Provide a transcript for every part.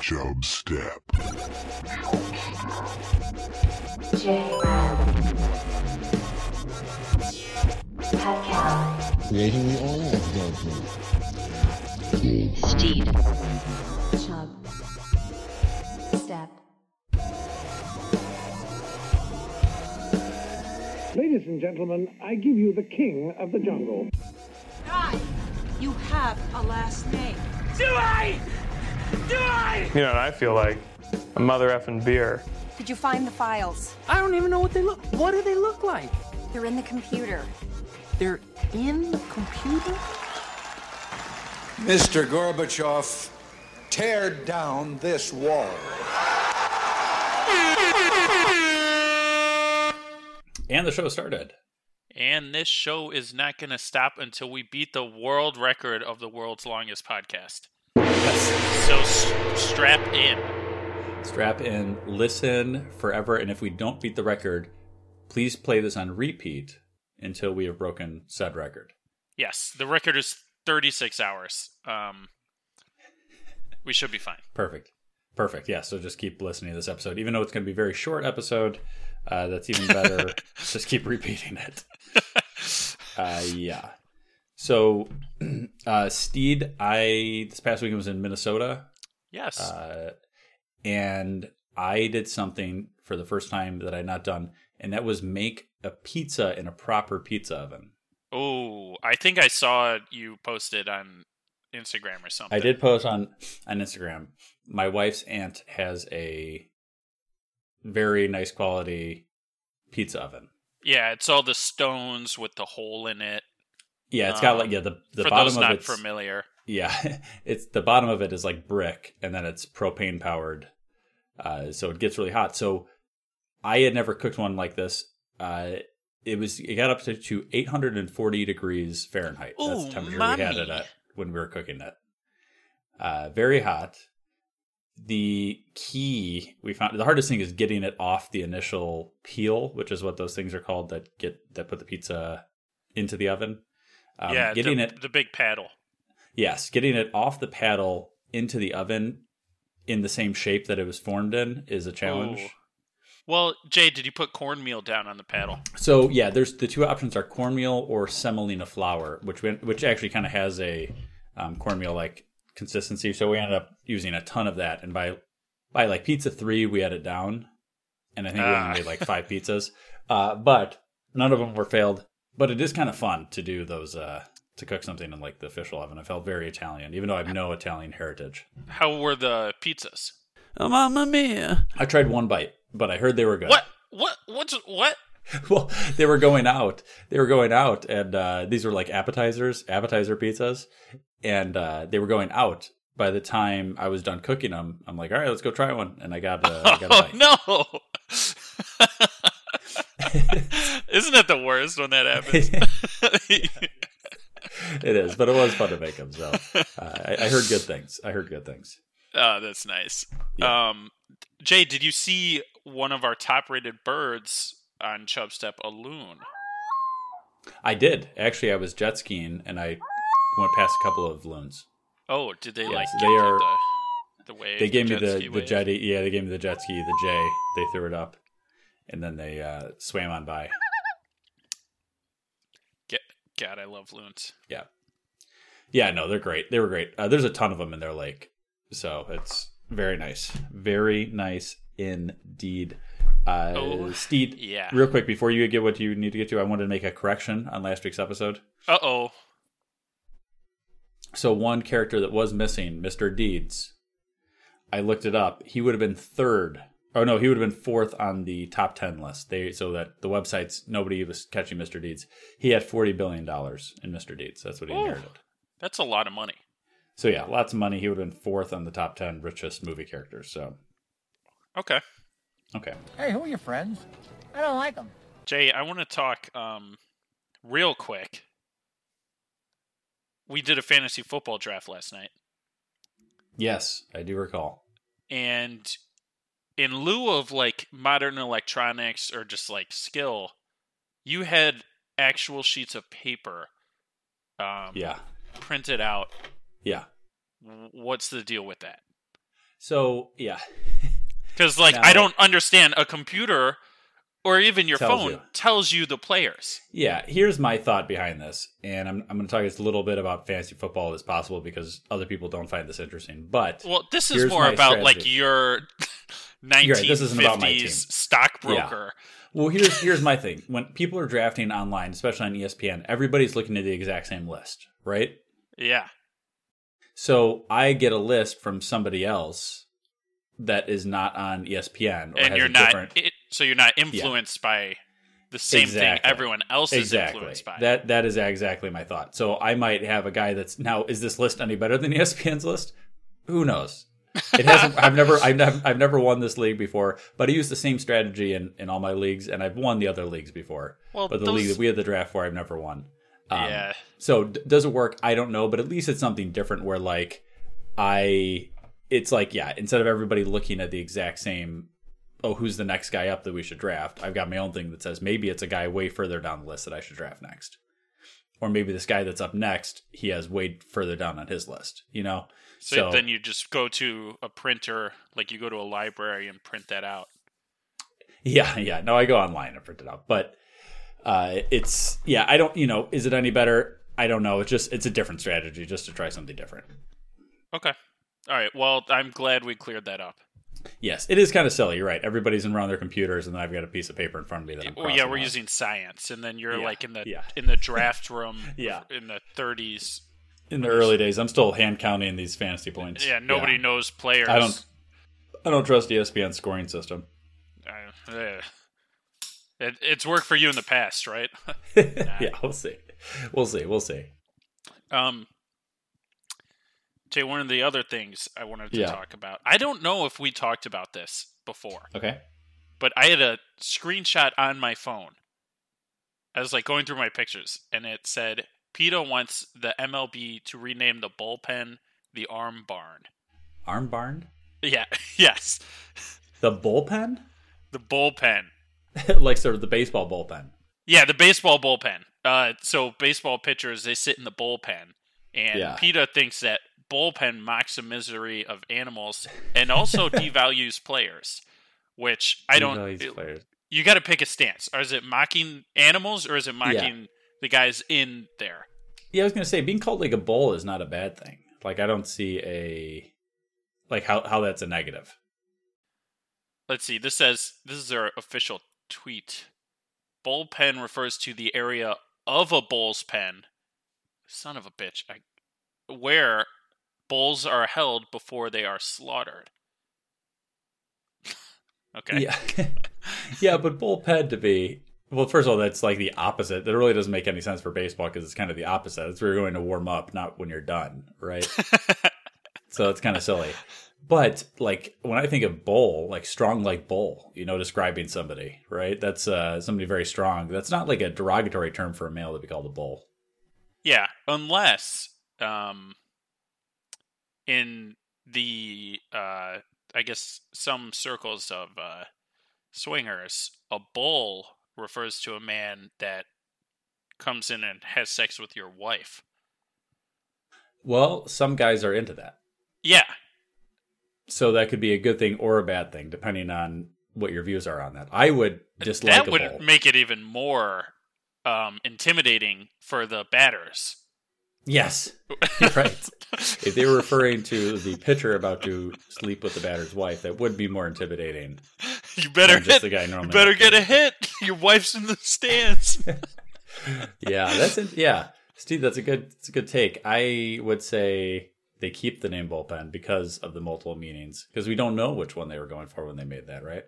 Chub Step. Creating the oil judgment. Steed. Chub. Step. Ladies and gentlemen, I give you the king of the jungle. Guy, you have a last name. Do I? Do I? You know what I feel like? A mother effing beer. Did you find the files? I don't even know what they look. What do they look like? They're in the computer. They're in the computer. Mr. Gorbachev, tear down this wall. And the show started. And this show is not going to stop until we beat the world record of the world's longest podcast. So strap in. Strap in, listen forever, and if we don't beat the record, please play this on repeat until we have broken said record. Yes, the record is 36 hours. Um, we should be fine. Perfect. Perfect. Yeah. So just keep listening to this episode, even though it's going to be a very short episode. Uh, that's even better. just keep repeating it. Uh, yeah. So, uh, Steed, I this past weekend was in Minnesota, Yes. uh, and I did something for the first time that I'd not done, and that was make a pizza in a proper pizza oven. oh, I think I saw you posted on Instagram or something. I did post on on Instagram. My wife's aunt has a very nice quality pizza oven. Yeah, it's all the stones with the hole in it. Yeah, it's got Um, like yeah the the For bottom of not it's familiar. yeah it's the bottom of it is like brick and then it's propane powered, uh, so it gets really hot. So I had never cooked one like this. Uh, it was it got up to, to 840 degrees Fahrenheit. That's the temperature we had it at when we were cooking it. Uh, very hot. The key we found the hardest thing is getting it off the initial peel, which is what those things are called that get that put the pizza into the oven. Um, yeah, getting the, it the big paddle. Yes, getting it off the paddle into the oven in the same shape that it was formed in is a challenge. Ooh. Well, Jay, did you put cornmeal down on the paddle? So yeah, there's the two options are cornmeal or semolina flour, which we, which actually kind of has a um, cornmeal like consistency. So we ended up using a ton of that, and by by like pizza three, we had it down, and I think we Ah. only made like five pizzas, uh, but none of them were failed. But it is kind of fun to do those uh, to cook something in like the official oven. I felt very Italian, even though I have no Italian heritage. How were the pizzas? Oh, mamma mia! I tried one bite, but I heard they were good. What? What? What's what? well, they were going out. They were going out, and uh, these were like appetizers, appetizer pizzas, and uh, they were going out. By the time I was done cooking them, I'm like, all right, let's go try one, and I got, uh, I got a Oh no! Isn't that the worst when that happens? it is, but it was fun to make them. So uh, I, I heard good things. I heard good things. oh, that's nice. Yeah. Um, Jay, did you see one of our top-rated birds on Chubstep, a loon? I did actually. I was jet skiing, and I went past a couple of loons. Oh, did they Yes, like they are- the, the wave? They gave me jet the ski the wave? jetty. Yeah, they gave me the jet ski, the J. They threw it up, and then they uh, swam on by. Get, God, I love loons. Yeah. Yeah, no, they're great. They were great. Uh, there's a ton of them in their lake. So it's very nice. Very nice indeed. Uh, Oh, Steed, yeah. real quick, before you get what you need to get to, I wanted to make a correction on last week's episode. Uh oh. So one character that was missing, Mr. Deeds, I looked it up. He would have been third. Oh no, he would have been fourth on the top ten list. They so that the websites nobody was catching Mr. Deeds. He had forty billion dollars in Mr. Deeds. That's what he Ooh. inherited. That's a lot of money. So yeah, lots of money. He would have been fourth on the top ten richest movie characters. So Okay. okay, Hey, who are your friends? I don't like them. Jay, I want to talk um, real quick. We did a fantasy football draft last night, yes, I do recall. and in lieu of like modern electronics or just like skill, you had actual sheets of paper um, Yeah, printed out. yeah. What's the deal with that? So yeah, Because like Now- I don't understand a computer or even your Tells phone you. tells you the players. yeah. Here's my thought behind this, and I'm I'm going to talk just a little bit about fantasy football as possible because other people don't find this interesting. But Well, this is more about like your 1950s this isn't about my team. stockbroker. Well, here's here's my thing. When people are drafting online, especially on ESPN, everybody's looking at the exact same list, right? Yeah. So I get a list from somebody else that is not on ESPN or and has you're a not different it, so you're not influenced by the same thing everyone else is exactly influenced by. that that is exactly my thought. So I might have a guy that's now is this list any better than ESPN's list? Who knows? It hasn't. I've never. I've never. I've never won this league before, but I use the same strategy in, in all my leagues, and I've won the other leagues before. Well, but the those- league that we had the draft for, I've never won. Um, Yeah. So d- does it work? I don't know, but at least it's something different where like I, it's like yeah, instead of everybody looking at the exact same, oh, who's the next guy up that we should draft? I've got my own thing that says maybe it's a guy way further down the list that I should draft next, or maybe this guy that's up next he has way further down on his list. You know, so, then you just go to a printer, like you go to a library and print that out. Yeah, yeah. No, I go online and print it out. But uh it's yeah, I don't you know, is it any better? I don't know. It's just it's a different strategy just to try something different. Okay. All right. Well, I'm glad we cleared that up. Yes, it is kind of silly. You're right. Everybody's in around their computers, and then I've got a piece of paper in front of me that I'm. Well, yeah, we're out. using science, and then you're Yeah, like in the yeah. in the draft room, Yeah. in the 30s. In the early days. I'm still hand counting these fantasy points. Yeah, nobody knows players. I don't. I don't trust ESPN's scoring system. Uh, it, it's worked for you in the past, right? yeah, we'll see. We'll see. We'll see. Um, Jay, one of the other things I wanted to Yeah. talk about. I don't know if we talked about this before, Okay. but I had a screenshot on my phone. I was like going through my pictures, and it said PETA wants the MLB to rename the bullpen the Arm Barn. Arm barn. Yeah, yes, The bullpen, the bullpen. like sort of the baseball bullpen. Yeah, the baseball bullpen. Uh, so baseball pitchers they sit in the bullpen, and Yeah. PETA thinks that bullpen mocks the misery of animals and also devalues players. Which I don't. Players. You got to pick a stance. Or is it mocking animals, or is it mocking the guys in there? Yeah, I was gonna say being called like a bull is not a bad thing. Like I don't see a like how how that's a negative. Let's see. This says this is their official tweet. Bullpen refers to the area of a bull's pen. Son of a bitch. I, where bulls are held before they are slaughtered. okay. Yeah, yeah, but bullpen to be well. First of all, that's like the opposite. That really doesn't make any sense for baseball because it's kind of the opposite. It's where you're going to warm up, not when you're done, right? so it's kind of silly. But like when I think of bull, like strong like bull, you know, describing somebody, right? That's uh somebody very strong. That's not like a derogatory term for a male to be called a bull. Yeah, unless um in the uh I guess some circles of uh swingers, a bull refers to a man that comes in and has sex with your wife. Well, some guys are into that. Yeah. So that could be a good thing or a bad thing, depending on what your views are on that. I would dislike that would make it even more um intimidating for the batters. Yes, right. If they were referring to the pitcher about to sleep with the batter's wife, that would be more intimidating. You better hit. the guy you normally. better get a hit. Your wife's in the stands. Yeah, that's it. Yeah, Steve, that's a good. It's a good take. I would say they keep the name bullpen because of the multiple meanings. Because we don't know which one they were going for when they made that, right?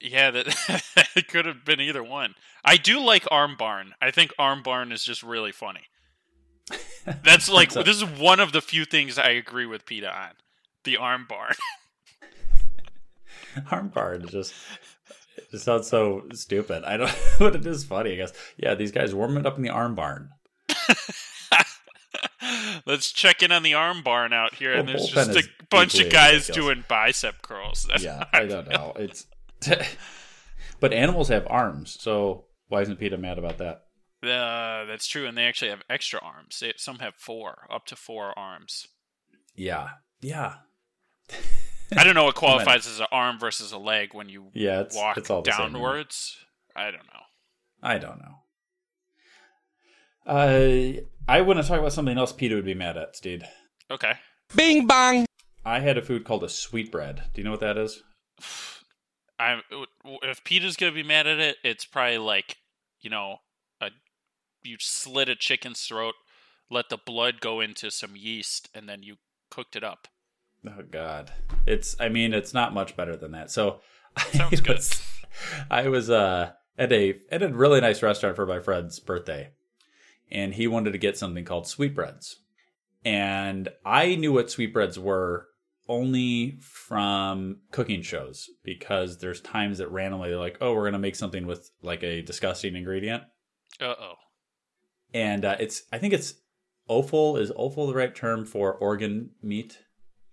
Yeah, that it could have been either one. I do like Arm Barn. I think Arm Barn is just really funny. That's like this is one of the few things I agree with PETA on. The Arm Barn. Arm bar just. It just sounds so stupid. I don't, but it is funny. I guess. Yeah, these guys warming up in the arm barn. Let's check in on the Arm Barn out here, and there's just a bunch of guys doing bicep curls. That's yeah, I don't know. It's but animals have arms, so why isn't PETA mad about that? Uh, that's true, and they actually have extra arms. They, some have four, up to four arms. Yeah, yeah. I don't know what qualifies as an arm versus a leg when you Yeah, it's- walk it's all the same downwards. I don't know. I don't know. Uh, I want to talk about something else PETA would be mad at, Steed. Okay. Bing bong. I had a food called a sweetbread. Do you know what that is? I'm if PETA's gonna be mad at it, it's probably like you know, a you slit a chicken's throat, let the blood go into some yeast, and then you cooked it up. Oh God, it's. I mean, it's not much better than that. So, Sounds I good. was, I was uh, at a at a really nice restaurant for my friend's birthday, and he wanted to get something called sweetbreads, and I knew what sweetbreads were only from cooking shows because there's times that randomly they're like, oh, we're gonna make something with like a disgusting ingredient, Uh oh. And uh, it's. I think it's offal. Is offal the right term for organ meat?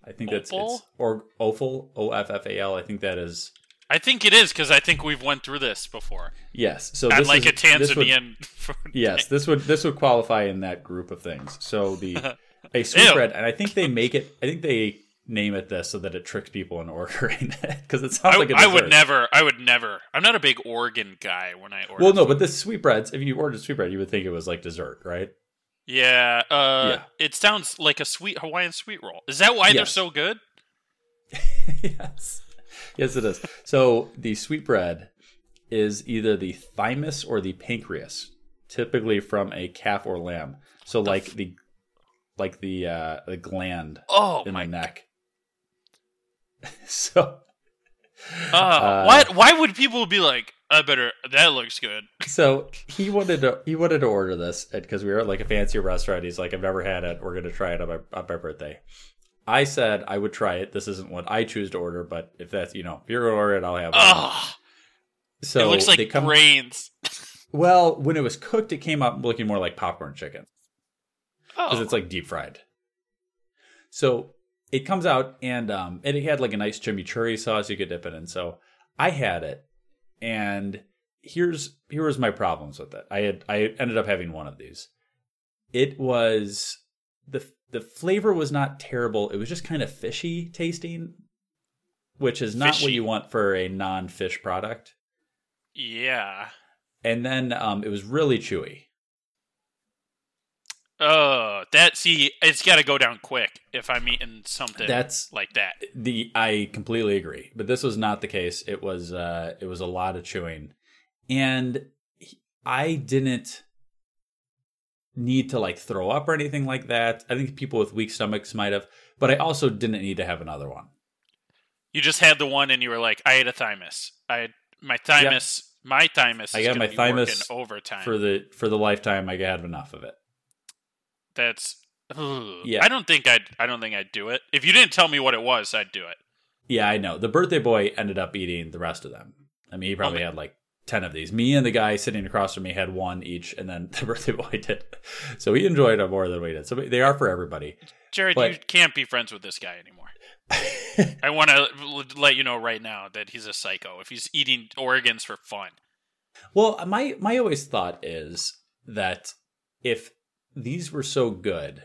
I think that's it's or offal O F F A L. I think that is I think it is because I think we've went through this before. yes. So this like is, a this would- Tanzanian. yes, this would this would qualify in that group of things. So the a sweetbread, and I think they make it. I think they name it this so that it tricks people into ordering it because it sounds I, like a I would never. I would never. I'm not a big organ guy when I order. Well, no, food. but this sweetbreads. If you ordered sweetbread, you would think it was like dessert, right? yeah, uh, Yeah. it sounds like a sweet Hawaiian sweet roll. Is that why they're so good? yes. Yes, it is. So the sweetbread is either the thymus or the pancreas, typically from a calf or lamb. So like the like the uh the gland Oh in my! the neck. so Uh, Uh, what? Why would people be like, "I better"? That looks good. so he wanted to he wanted to order this because we were at like a fancy restaurant. He's like, I've never had it. We're gonna try it on my on my birthday. I said I would try it. This isn't what I choose to order, but if that's you know if you're gonna order it, I'll have it. Ugh, so it looks they like come, brains. Well, when it was cooked, it came up looking more like popcorn chicken because Oh, it's like deep fried. So it comes out and um and it had like a nice chimichurri sauce you could dip it in. So I had it, and here's here was my problems with it. I had I ended up having one of these. It was the the flavor was not terrible. It was just kind of fishy tasting, which is not what you want for a non fish product. yeah. And then um, it was really chewy. Oh, that see, it's got to go down quick if I'm eating something That's like that. the I completely agree, but this was not the case. It was uh it was a lot of chewing, and I didn't need to like throw up or anything like that. I think people with weak stomachs might have, but I also didn't need to have another one. You just had the one, and you were like, "I ate a thymus. I had my thymus. My thymus. I got my thymus overtime." for the for the lifetime. I had enough of it. That's. ugh. Yeah. I don't think I'd. I don't think I'd do it. If you didn't tell me what it was, I'd do it. Yeah, I know. The birthday boy ended up eating the rest of them. I mean, he probably Okay. had like 10 of these. Me and the guy sitting across from me had one each, and then the birthday boy did. So he enjoyed it more than we did. So they are for everybody. Jared, But- you can't be friends with this guy anymore. I want to let you know right now that he's a psycho. If he's eating organs for fun, Well, my my always thought is that if these were so good,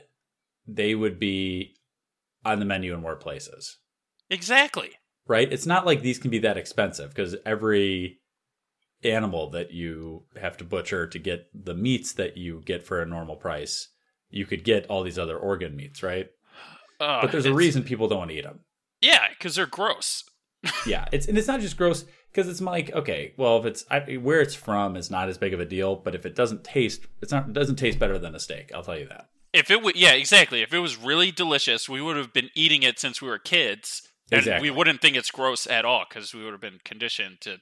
they would be on the menu in more places. exactly. Right? It's not like these can be that expensive because every animal that you have to butcher to get the meats that you get for a normal price, you could get all these other organ meats, right? Uh, But there's a reason people don't want to eat them. Yeah, because they're gross. yeah, it's and it's not just gross because it's like okay, well, if it's I, where it's from is not as big of a deal, but if it doesn't taste, it's not it doesn't taste better than a steak. I'll tell you that. If it would, yeah, exactly. If it was really delicious, we would have been eating it since we were kids, and Exactly. we wouldn't think it's gross at all because we would have been conditioned to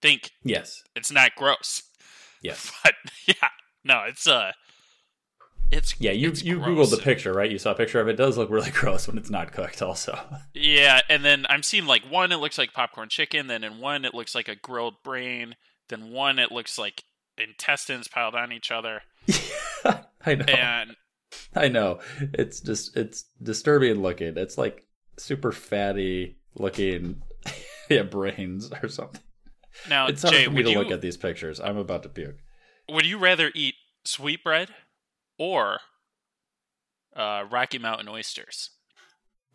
think Yes, it's not gross. yes, But yeah, no, it's uh, it's yeah. You it's you gross. googled the picture, right? You saw a picture of it. It does look really gross when it's not cooked. Also, Yeah, and then I'm seeing like one it looks like popcorn chicken, then in one it looks like a grilled brain, then one it looks like intestines piled on each other, I know, and I know. It's just it's disturbing looking. It's like super fatty looking, yeah, brains or something. now It's hard Jay, for me to you look at these pictures. I'm about to puke. would you rather eat sweetbread or uh, Rocky Mountain oysters?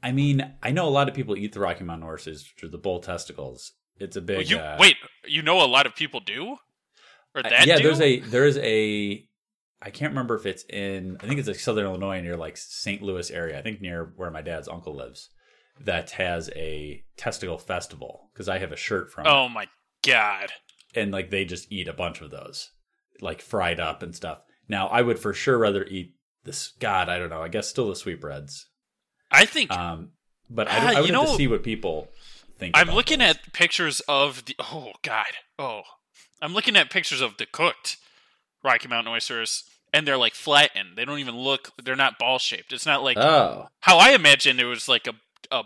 I mean, I know a lot of people eat the Rocky Mountain oysters, which are the bull testicles. It's a big. you uh, wait. You know a lot of people do, or I- that yeah, do? there's a there's a I can't remember if it's in I think it's like Southern Illinois near like St. Louis area. I think near where my dad's uncle lives. That has a testicle festival because I have a shirt from. Oh my god. and like they just eat a bunch of those, like fried up and stuff. Now I would for sure rather eat this. God, I don't know. I guess still the sweetbreads. I think Um, but I, don't- I would have know- to see what people think. I'm looking those. at pictures of the. Oh God. Oh, I'm looking at pictures of the cooked Rocky Mountain oysters, and they're like flattened. They don't even look. They're not ball shaped. It's not like Oh, how I imagined it was like a a,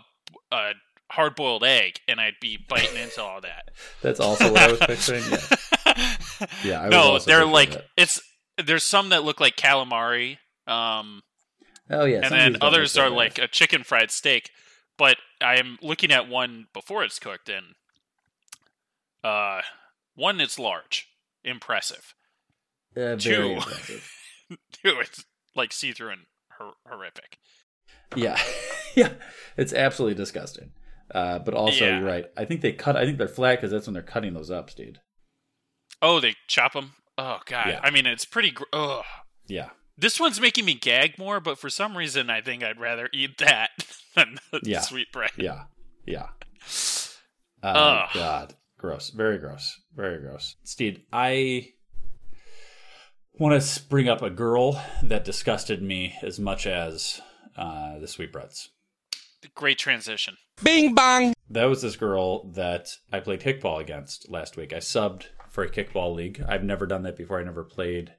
a hard boiled egg, and I'd be biting into all that. that's also what I was picturing. Yeah, yeah. I no, they're like that. it's. There's some that look like calamari. Um, Oh yeah, and then others are like a chicken fried steak. But I am looking at one before it's cooked, and uh, one it's large, impressive. Uh, two. impressive. Two, it's like see through and hor- horrific. Yeah, yeah, it's absolutely disgusting. Uh, but also, Yeah. you're right. I think they cut. I think they're flat because that's when they're cutting those up, dude. Oh, they chop them. Oh god, Yeah. I mean it's pretty. Gr- Ugh. Yeah, This one's making me gag more, but for some reason I think I'd rather eat that than the Yeah. sweet bread. yeah, yeah. Oh Ugh. God, gross. Very gross. Very gross. Steve, I want to bring up a girl that disgusted me as much as uh, the sweetbreads. Great transition. Bing bong. That was this girl that I played kickball against last week. I subbed for a kickball league. I've never done that before. I never played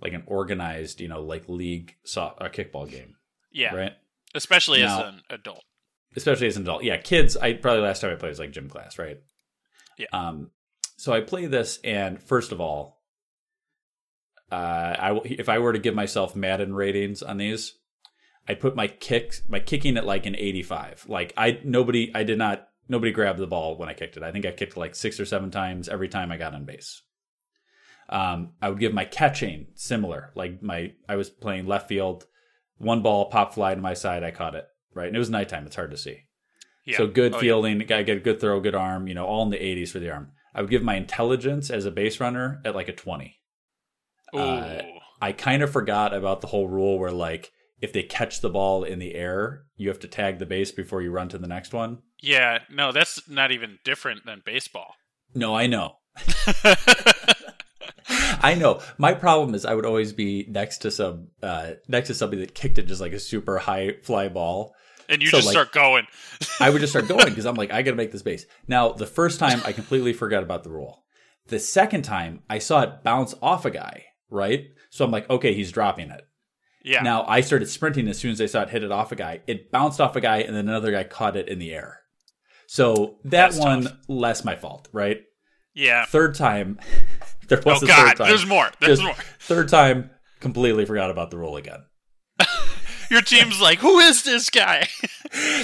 like an organized, you know, like league so- a kickball game, Yeah, right? especially as an adult. Especially as an adult. Yeah, kids. I probably last time I played was like gym class, right? Yeah. Um. So I play this, and first of all, uh, I if I were to give myself Madden ratings on these, I put my kicks, my kicking at like an 85. Like I nobody, I did not nobody grabbed the ball when I kicked it. I think I kicked like six or seven times every time I got on base. Um, I would give my catching similar. Like my, I was playing left field, one ball pop fly to my side, I caught it right, and it was nighttime. It's hard to see. Yeah. So good Oh, yeah. fielding, gotta get a good throw, good arm. You know, all in the 80s for the arm. I would give my intelligence as a base runner at like a 20. Ooh. Uh, I kind of forgot about the whole rule where like if they catch the ball in the air, you have to tag the base before you run to the next one. yeah, no, that's not even different than baseball. No, I know. I know. My problem is I would always be next to some uh next to somebody that kicked it just like a super high fly ball. and you So, just like- start going. I would just start going because I'm like, I got to make this base. Now, the first time I completely forgot about the rule. The second time I saw it bounce off a guy, right? So I'm like, okay, he's dropping it. Yeah. Now I started sprinting as soon as I saw it hit it off a guy. It bounced off a guy, and then another guy caught it in the air. So that That's one, tough. less my fault, right? yeah. Third time, there was Oh a God, third time. there's more. There's Just more. Third time, completely forgot about the rule again. Your team's like, who is this guy?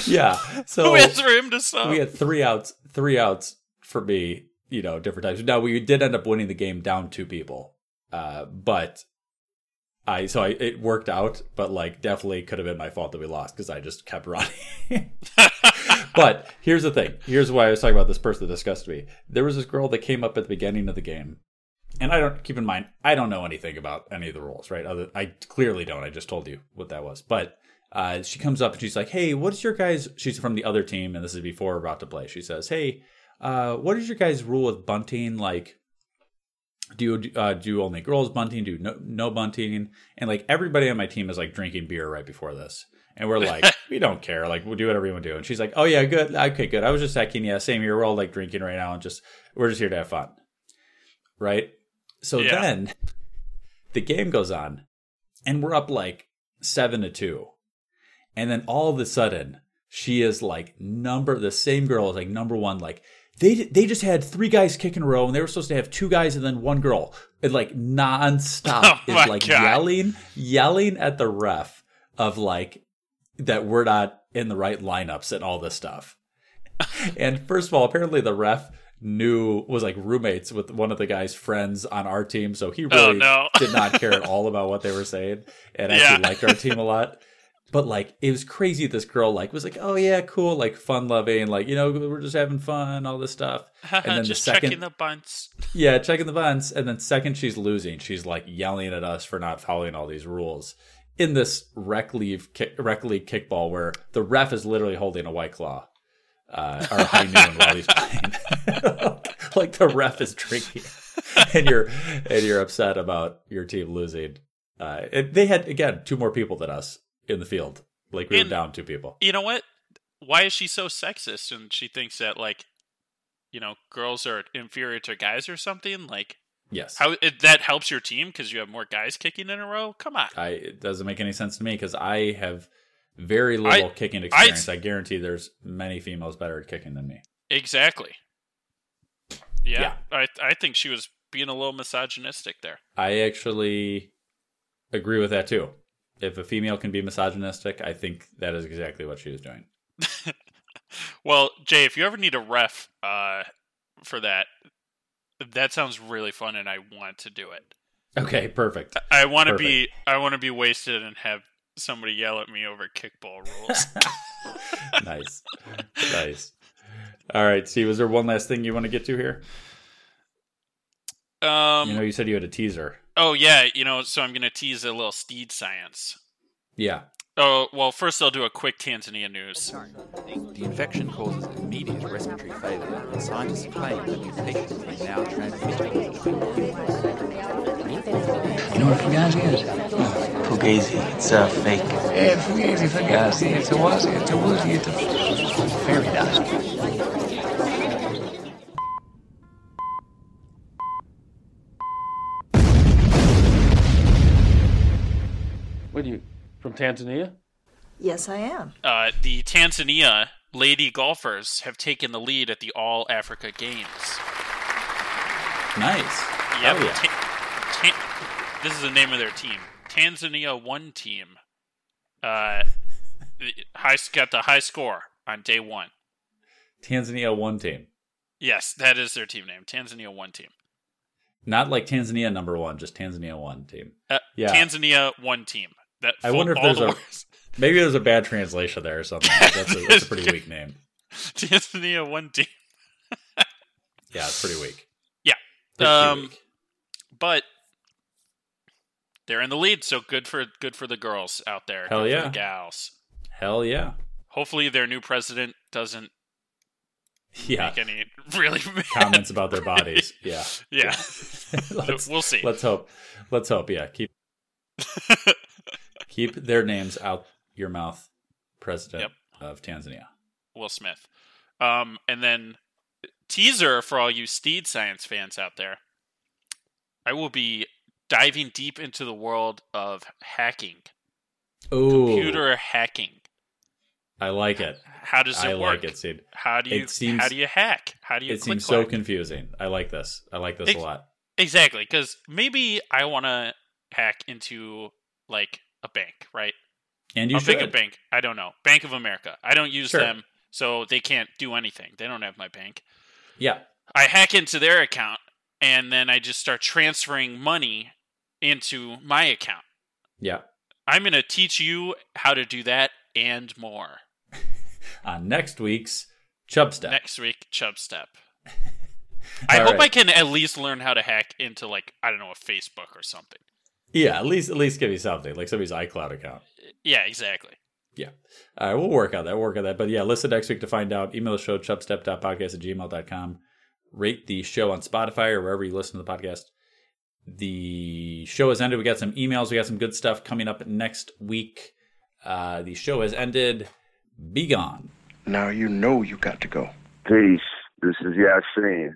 Yeah. So who is for him to sub? we had three outs, three outs for me, you know, different times. Now we did end up winning the game down two people. Uh, but I, so I, it worked out, but like definitely could have been my fault that we lost because I just kept running. but here's the thing. Here's why I was talking about this person that disgusted me. There was this girl that came up at the beginning of the game. And I don't keep in mind, I don't know anything about any of the rules, right? Other, I clearly don't. I just told you what that was. But uh, she comes up and she's like, "Hey, what's your guys?" She's from the other team, and this is before we're about to play. She says, "Hey, uh, what is your guys' rule with bunting? Like, do you uh, do only girls bunting? Do no no bunting? And like everybody on my team is like drinking beer right before this, and we're like, we don't care. Like, we'll do whatever you want to do. And she's like, "Oh yeah, good. Okay, good. I was just checking. Yeah, same here. We're all like drinking right now, and just we're just here to have fun, right?" So Yeah. then the game goes on, and we're up like seven to two. And then all of a sudden, she is like number the same girl is like number one. Like they they just had three guys kick in a row, and they were supposed to have two guys and then one girl. It like nonstop Oh is like God. yelling, yelling at the ref of like that we're not in the right lineups and all this stuff. and first of all, apparently the ref knew was like roommates with one of the guy's friends on our team, so he oh, really Oh, no. did not care at all about what they were saying and actually Yeah. liked our team a lot. But like it was crazy. This girl like was like, oh yeah, cool, like fun loving, like you know we're just having fun, all this stuff. And then Just the second, checking the bunts. yeah, checking the buns, and then second she's losing, she's like yelling at us for not following all these rules in this rec league kick, rec league kickball where the ref is literally holding a white claw uh, or high noon while he's playing. like the ref is drinking, and you're and you're upset about your team losing. Uh, they had again two more people than us in the field. Like we And- were down two people. You know what? Why is she so sexist and she thinks that like you know, girls are inferior to guys or something? Like Yes, how it, that helps your team because you have more guys kicking in a row? Come on. I it doesn't make any sense to me because I have very little kicking I- experience. I, guarantee there's many females better at kicking than me. Exactly. Yeah, Yeah. I I think she was being a little misogynistic there. I actually agree with that too. If a female can be misogynistic, I think that is exactly what she was doing. Well, Jay, if you ever need a ref uh, for that, that sounds really fun, and I want to do it. Okay, perfect. I want to be I want to be wasted and have somebody yell at me over kickball rules. nice, nice. All right, see, was there one last thing you want to get to here? Um. you know, you said you had a teaser. oh yeah, you know. So I'm gonna tease a little steed science. Yeah. Oh well, first I'll do a quick Tanzania news. The infection causes immediate respiratory failure, and scientists claim that the mutation may now transmit. You know what Fugazi is? Fugazi. It's a fake. Yeah, Fugazi, Fugazi. It's a wazi. It's a woozy. It's a fairy dust. What are you from Tanzania? Yes, I am. Uh, the Tanzania lady golfers have taken the lead at the All Africa Games. Nice. Yep. Oh, yeah. Ta- ta- this is the name of their team. Tanzania One Team. Uh, high got the high score on day one. Tanzania one team, Yes, that is their team name. Tanzania One Team. not like Tanzania number one, just Tanzania one team. Uh, Yeah. Tanzania One Team. That I wonder if there's the a words. maybe there's a bad translation there or something. That's a, that's a pretty weak name. Tanzania One Team. Yeah, it's pretty weak. Yeah. Pretty Um, weak. but they're in the lead, so good for good for the girls out there. Hell good yeah. the gals. Hell yeah. Hopefully, their new president doesn't Yeah. make any really Comments about their bodies. Yeah. Yeah. Let's- we'll see. Let's hope. Let's hope. Yeah. Keep keep their names out your mouth, President of Tanzania. Will Smith. Um, and then teaser for all you Steed Science fans out there. I will be diving deep into the world of hacking, Ooh, computer hacking. I like it. How does it I work? like it, Sid. How do you seems- how do you hack? How do you It seems so clack? confusing. I like this. I like this Ex- a lot. Exactly, because maybe I want to hack into like a bank, right? And you How big a bank? I don't know. Bank of America. I don't use Sure. them, so they can't do anything. They don't have my bank. Yeah. I hack into their account, and then I just start transferring money into my account. Yeah. I'm going to teach you how to do that and more On next week's Chubstep. next week. Chub Step. I hope right. I can at least learn how to hack into like I don't know a Facebook or something. Yeah, at least at least give me something like somebody's iCloud account. Yeah, exactly. Yeah. All right, we'll work on that. We'll work on that. But yeah, listen next week to find out. Email the show, chubstep.podcast at gmail.com. Rate the show on Spotify or wherever you listen to the podcast. The show has ended. We got some emails. We got some good stuff coming up next week. Uh, the show has ended. Be gone. Now you know you got to go. Peace. This is Yasin.